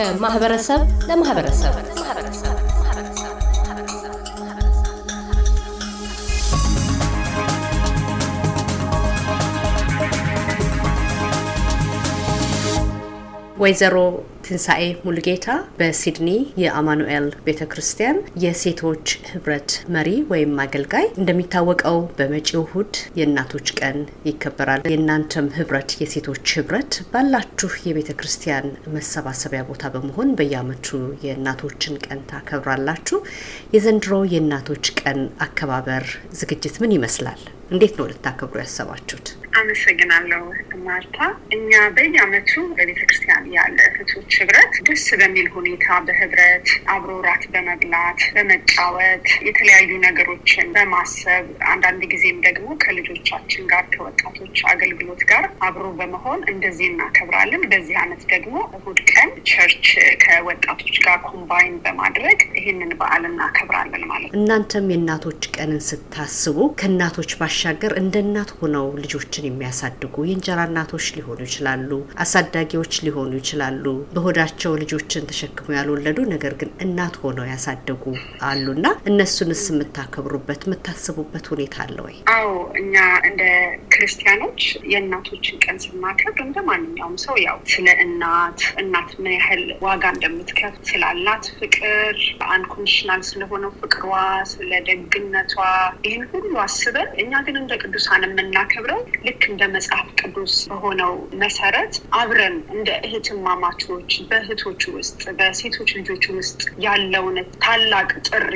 ከማህበረሰብ ለማህበረሰብ ወይዘሮ ትንሣኤ ሙልጌታ በሲድኒ የአማኑኤል ቤተ ክርስቲያን የሴቶች ህብረት መሪ ወይም አገልጋይ። እንደሚታወቀው በመጪው እሁድ የእናቶች ቀን ይከበራል። የእናንተም ህብረት የሴቶች ህብረት ባላችሁ የቤተ ክርስቲያን መሰባሰቢያ ቦታ በመሆን በየአመቱ የእናቶችን ቀን ታከብራላችሁ። የዘንድሮ የእናቶች ቀን አከባበር ዝግጅት ምን ይመስላል? እንዴት ነው ልታከብሩ ያሰባችሁት? አመሰግናለሁ ማርታ። እኛ በየአመቱ በቤተ ክርስቲያን ያለ እህቶች ህብረት ደስ በሚል ሁኔታ በህብረት አብሮ ራት በመብላት በመጫወት የተለያዩ ነገሮችን በማሰብ አንዳንድ ጊዜም ደግሞ ከልጆቻችን ጋር ከወጣቶች አገልግሎት ጋር አብሮ በመሆን እንደዚህ እናከብራለን። በዚህ አመት ደግሞ እሁድ ቀን ቸርች ከወጣቶች ጋር ኮምባይን በማድረግ ይህንን በዓል እናከብራለን ማለት ነው። እናንተም የእናቶች ቀንን ስታስቡ ከእናቶች ባሻገር እንደ እናት ሆነው ልጆችን የሚያሳድጉ የእንጀራ እናቶች ሊሆኑ ይችላሉ፣ አሳዳጊዎች ሊሆኑ ይችላሉ። በሆዳቸው ልጆችን ተሸክመው ያልወለዱ ነገር ግን እናት ሆነው ያሳደጉ አሉና እነሱንስ የምታከብሩበት የምታስቡበት ሁኔታ አለ ወይ? አዎ እኛ እንደ ክርስቲያኖች የእናቶችን ቀን ስናከብር እንደ ማንኛውም ሰው ያው ስለ እናት እናት ምን ያህል ዋጋ እንደምትከፍል ስላላት ፍቅር አንኮንዲሽናል ስለሆነው ፍቅሯ፣ ስለ ደግነቷ ይህን ሁሉ አስበን እኛ ግን እንደ ቅዱሳን የምናከብረው ልክ እንደ መጽሐፍ ቅዱስ በሆነው መሰረት አብረን እንደ እህትማማቾች በእህቶች ውስጥ በሴቶች ልጆች ውስጥ ያለውን ታላቅ ጥሪ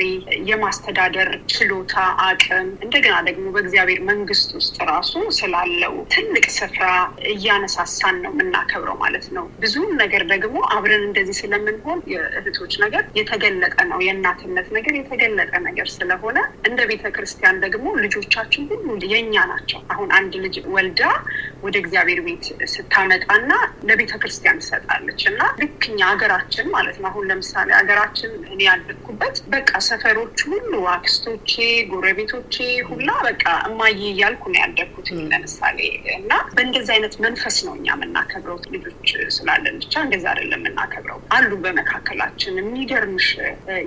የማስተዳደር ችሎታ፣ አቅም እንደገና ደግሞ በእግዚአብሔር መንግስት ውስጥ ራሱ ስላለው ትልቅ ስፍራ እያነሳሳን ነው የምናከብረው ማለት ነው። ብዙም ነገር ደግሞ አብረን እንደዚህ ስለምንሆን የእህቶች ነገር የተገለጠ ነው። የእናትነት ነገር የተገለጠ ነገር ስለሆነ እንደ ቤተ ክርስቲያን ደግሞ ልጆቻችን ሁሉ የኛ ናቸው። አሁን አንድ ልጅ ወልዳ ወደ እግዚአብሔር ቤት ስታመጣና ለቤተ ክርስቲያን ትሰጣለች እና ልክ ሀገራችን ማለት ነው። አሁን ለምሳሌ ሀገራችን እኔ ያደግኩበት በቃ ሰፈሮች ሁሉ አክስቶቼ፣ ጎረቤቶቼ ሁላ በቃ እማዬ እያልኩ ነው ያደግኩት ለምሳሌ እና በእንደዚህ አይነት መንፈስ ነው እኛ የምናከብረው። ልጆች ስላለን ብቻ እንደዛ አይደለም የምናከብረው። አሉ በመካከላችን የሚገርምሽ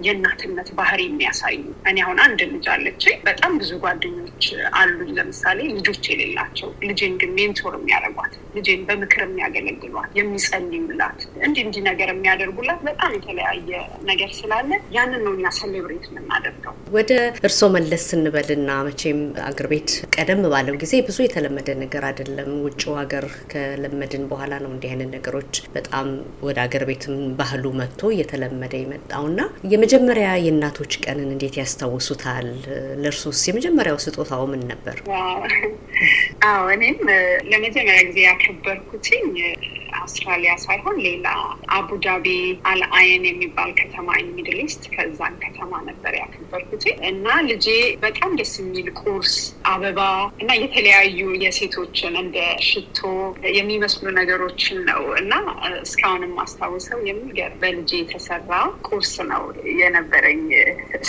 የእናትነት ባህሪ የሚያሳዩ እኔ አሁን አንድ ልጅ አለች። በጣም ብዙ ጓደኞች አሉኝ። ለምሳሌ ልጆች የሌላቸው ልጄን ግን mentor የሚያደርጓት ልጄን በምክር የሚያገለግሏት የሚጸልዩላት እንዲህ እንዲህ ነገር የሚያደርጉላት በጣም የተለያየ ነገር ስላለ ያንን ነው እኛ celebrate የምናደርገው። ወደ እርስዎ መለስ ስንበልና መቼም አገር ቤት ቀደም ባለው ጊዜ ብዙ የተለመደ ነገር አይደለም። ውጭው ሀገር ከለመድን በኋላ ነው እንዲህ አይነት ነገሮች በጣም ወደ አገር ቤትም ባህሉ መጥቶ እየተለመደ የመጣውና የመጀመሪያ የእናቶች ቀንን እንዴት ያስታውሱታል? ለእርሶስ የመጀመሪያው ስጦታው ምን ነበር? አዎ እኔም ለመጀመሪያ ጊዜ ያከበርኩት እኔ አውስትራሊያ ሳይሆን ሌላ አቡዳቢ አልአየን የሚባል ከተማ Middle East ከዛን ከተማ ነበር ያከበርኩት። እና ልጄ በጣም ደስ የሚል ቁርስ፣ አበባ እና የተለያዩ የሴቶችን እንደ ሽቶ የሚመስሉ ነገሮችን ነው። እና እስካሁን የማስታውሰው የሚገርም በልጄ የተሰራ ቁርስ ነው የነበረኝ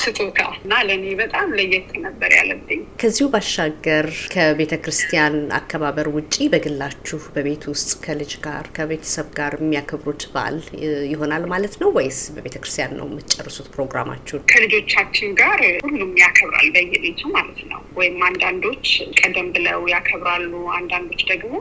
ስጦታ። እና ለእኔ በጣም ለየት ነበር ያለብኝ። ከዚሁ ባሻገር ከቤተ ክርስቲያን አከባበር ውጪ በግላችሁ በቤት ውስጥ ከልጅ ጋር ከቤተሰብ ጋር የሚያከብሩት በዓል ይሆናል ማለት ነው ወይስ በቤተ ክርስቲያን ነው የምትጨርሱት ፕሮግራማችሁን? ከልጆቻችን ጋር ሁሉም ያከብራል በየቤቱ ማለት ነው። ወይም አንዳንዶች ቀደም ብለው ያከብራሉ፣ አንዳንዶች ደግሞ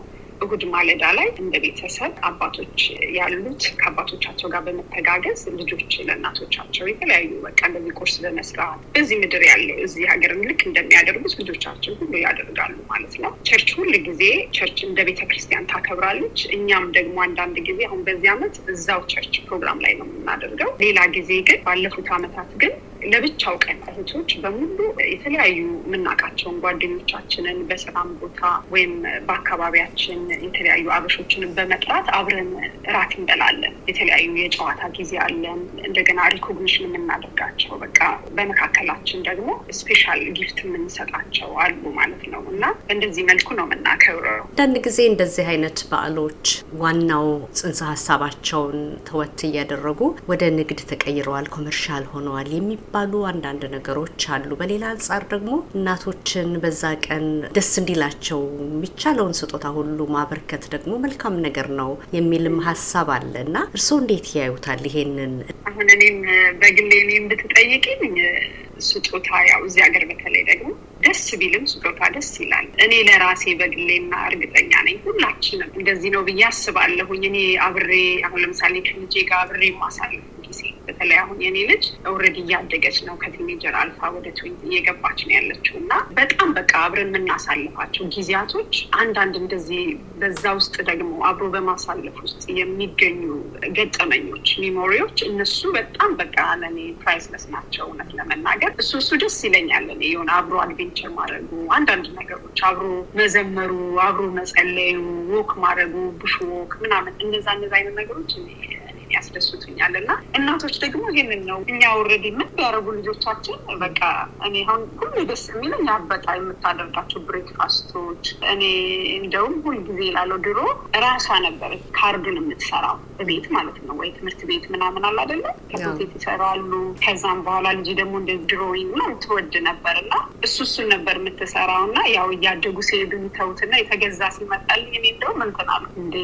እሁድ ማለዳ ላይ እንደ ቤተሰብ አባቶች ያሉት ከአባቶቻቸው ጋር በመተጋገዝ ልጆች ለእናቶቻቸው የተለያዩ በቃ እንደዚህ ቁርስ በመስራት በዚህ ምድር ያለው እዚህ ሀገር ልክ እንደሚያደርጉት ልጆቻችን ሁሉ ያደርጋሉ ማለት ነው። church ሁል ጊዜ church እንደ ቤተ ክርስቲያን ታከብራለች። እኛም ደግሞ አንዳንድ ጊዜ አሁን በዚህ ዓመት እዛው church ፕሮግራም ላይ ነው የምናደርገው። ሌላ ጊዜ ግን ባለፉት ዓመታት ግን ለብቻው ቀን እህቶች በሙሉ የተለያዩ የምናውቃቸውን ጓደኞቻችንን በስራም ቦታ ወይም በአካባቢያችን የተለያዩ አበሾችንን በመጥራት አብረን እራት እንበላለን። የተለያዩ የጨዋታ ጊዜ አለን። እንደገና recognition የምናደርጋቸው በቃ በመካከላችን ደግሞ special gift የምንሰጣቸው አሉ ማለት ነው እና በእንደዚህ መልኩ ነው የምናከብረው። አንዳንድ ጊዜ እንደዚህ አይነት በዓሎች ዋናው ጽንሰ ሀሳባቸውን ተወት እያደረጉ ወደ ንግድ ተቀይረዋል፣ ኮመርሻል ሆነዋል የሚባል የማይባሉ አንዳንድ ነገሮች አሉ። በሌላ አንጻር ደግሞ እናቶችን በዛ ቀን ደስ እንዲላቸው የሚቻለውን ስጦታ ሁሉ ማበርከት ደግሞ መልካም ነገር ነው የሚልም ሀሳብ አለ እና እርስዎ እንዴት ያዩታል ይሄንን? አሁን እኔም በግሌ እኔም ብትጠይቅኝ ስጦታ ያው እዚህ ሀገር በተለይ ደግሞ ደስ ቢልም ስጦታ ደስ ይላል። እኔ ለራሴ በግሌና እርግጠኛ ነኝ ሁላችንም እንደዚህ ነው ብዬ አስባለሁኝ። እኔ አብሬ አሁን ለምሳሌ ከልጄ ጋር አብሬ ማሳለፍ በተለይ አሁን የኔ ልጅ already እያደገች ነው ከ teenager አልፋ ወደ twenty እየገባች ነው ያለችው እና በጣም በቃ አብረን የምናሳልፋቸው ጊዜያቶች አንዳንድ እንደዚህ በዛ ውስጥ ደግሞ አብሮ በማሳለፍ ውስጥ የሚገኙ ገጠመኞች memory ዎች እነሱ በጣም በቃ ለእኔ priceless ናቸው እውነት ለመናገር እሱ እሱ ደስ ይለኛል። እኔ የሆነ አብሮ adventure ማድረጉ አንዳንድ ነገሮች አብሮ መዘመሩ፣ አብሮ መጸለዩ፣ walk ማድረጉ፣ bush walk ምናምን እነዛ እነዛ አይነት ነገሮች ያስደሱትኛል እና እናቶች ደግሞ ይህንን ነው እኛ already ምን ቢያደርጉ ልጆቻችን በቃ እኔ አሁን ሁሉ ደስ የሚለኝ አበጣ የምታደርጋቸው breakfast ኦች እኔ እንደውም ሁልጊዜ ላለው ድሮ ራሷ ነበር ካርዱን የምትሰራው ቤት ማለት ነው ወይ ትምህርት ቤት ምናምን አለ አይደለ? ከሶቴት ይሰራሉ። ከዛም በኋላ ልጅ ደግሞ እንደ drawing ምናምን ትወድ ነበር። እና እሱ እሱን ነበር የምትሰራው። እና ያው እያደጉ ሲሄዱ የሚተውትና የተገዛ ሲመጣልኝ እኔ እንደውም እንትን እንዴ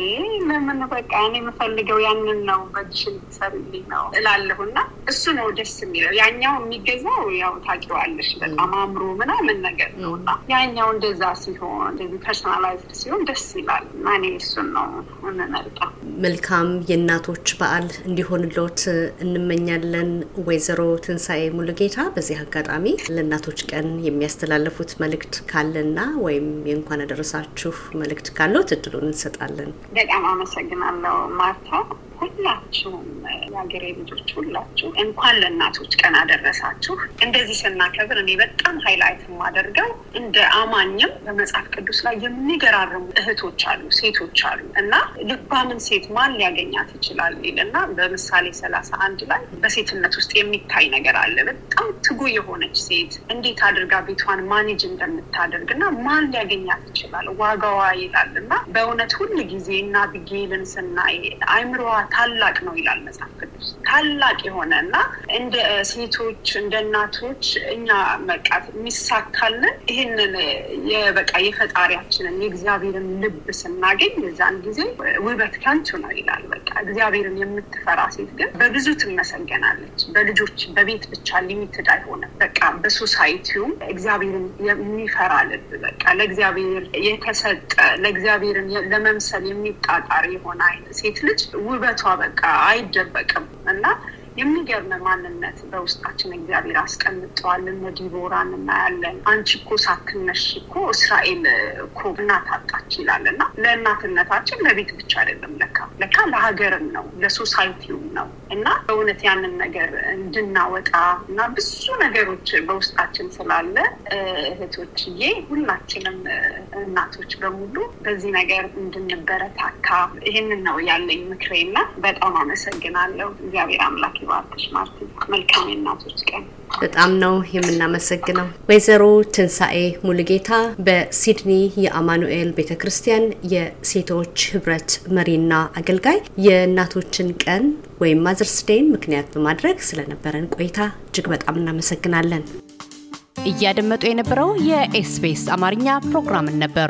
ለምን በቃ እኔ የምፈልገው ያንን ነው በእጅሽን ትሰሪልኝ ነው እላለሁ እና እሱ ነው ደስ የሚለው። ያኛው የሚገዛው ያው ታውቂዋለሽ በጣም አምሮ ምናምን ነገር ነው እና ያኛው እንደዛ ሲሆን እንደዚህ personalized ሲሆን ደስ ይላል እና እኔ እሱን ነው የምመርጠው። መልካም የእናቶች በዓል እንዲሆንሎት እንመኛለን። ወይዘሮ ትንሣኤ ሙሉጌታ በዚህ አጋጣሚ ለእናቶች ቀን የሚያስተላለፉት መልእክት ካለና ወይም የእንኳን አደረሳችሁ መልእክት ካለት እድሉን እንሰጣለን። በጣም አመሰግናለሁ ማርታ። ሁላችሁም የሀገሬ ልጆች ሁላችሁ እንኳን ለእናቶች ቀን አደረሳችሁ። እንደዚህ ስናከብር እኔ በጣም ሀይላይት የማደርገው እንደ አማኝም በመጽሐፍ ቅዱስ ላይ የሚገራርሙ እህቶች አሉ፣ ሴቶች አሉ እና ልባምን ሴት ማን ሊያገኛት ይችላል ይል እና በምሳሌ ሰላሳ አንድ ላይ በሴትነት ውስጥ የሚታይ ነገር አለ። በጣም ትጉ የሆነች ሴት እንዴት አድርጋ ቤቷን ማኔጅ እንደምታደርግ እና ማን ሊያገኛት ይችላል ዋጋዋ ይላል እና በእውነት ሁል ጊዜ እና ብጌልን ስናይ አይምሮዋ ታላቅ ነው ይላል መጽሐፍ ታላቅ የሆነ እና እንደ ሴቶች እንደ እናቶች እኛ መቃት የሚሳካልን ይህንን የበቃ የፈጣሪያችንን የእግዚአብሔርን ልብ ስናገኝ የዛን ጊዜ ውበት ከንቱ ነው ይላል። በቃ እግዚአብሔርን የምትፈራ ሴት ግን በብዙ ትመሰገናለች። በልጆች በቤት ብቻ ሊሚትድ አይሆንም። በቃ በሶሳይቲውም እግዚአብሔርን የሚፈራ ልብ በቃ ለእግዚአብሔር የተሰጠ ለእግዚአብሔርን ለመምሰል የሚጣጣር የሆነ አይነት ሴት ልጅ ውበቷ በቃ አይደበቅም እና የሚገርም ማንነት በውስጣችን እግዚአብሔር አስቀምጠዋል። እነ ዲቦራን እናያለን። አንቺ እኮ ሳትነሽ እኮ እስራኤል እኮ እናት አጣች ይላል እና ለእናትነታችን ለቤት ብቻ አይደለም ለካ ለሀገርም ነው ለሶሳይቲውም ነው እና በእውነት ያንን ነገር እንድናወጣ እና ብዙ ነገሮች በውስጣችን ስላለ እህቶችዬ፣ ሁላችንም እናቶች በሙሉ በዚህ ነገር እንድንበረታታ ይህንን ነው ያለኝ ምክሬና በጣም አመሰግናለሁ። እግዚአብሔር አምላክ ይባርክሽ ማርቲ። መልካም የእናቶች ቀን። በጣም ነው የምናመሰግነው። ወይዘሮ ትንሣኤ ሙሉጌታ በሲድኒ የአማኑኤል ቤተ ክርስቲያን የሴቶች ህብረት መሪና አገልጋይ የእናቶችን ቀን ወይም Mother's ምክንያት በማድረግ ስለነበረን ቆይታ እጅግ በጣም እናመሰግናለን። እያደመጡ የነበረው የኤስቢኤስ አማርኛ ፕሮግራምን ነበር።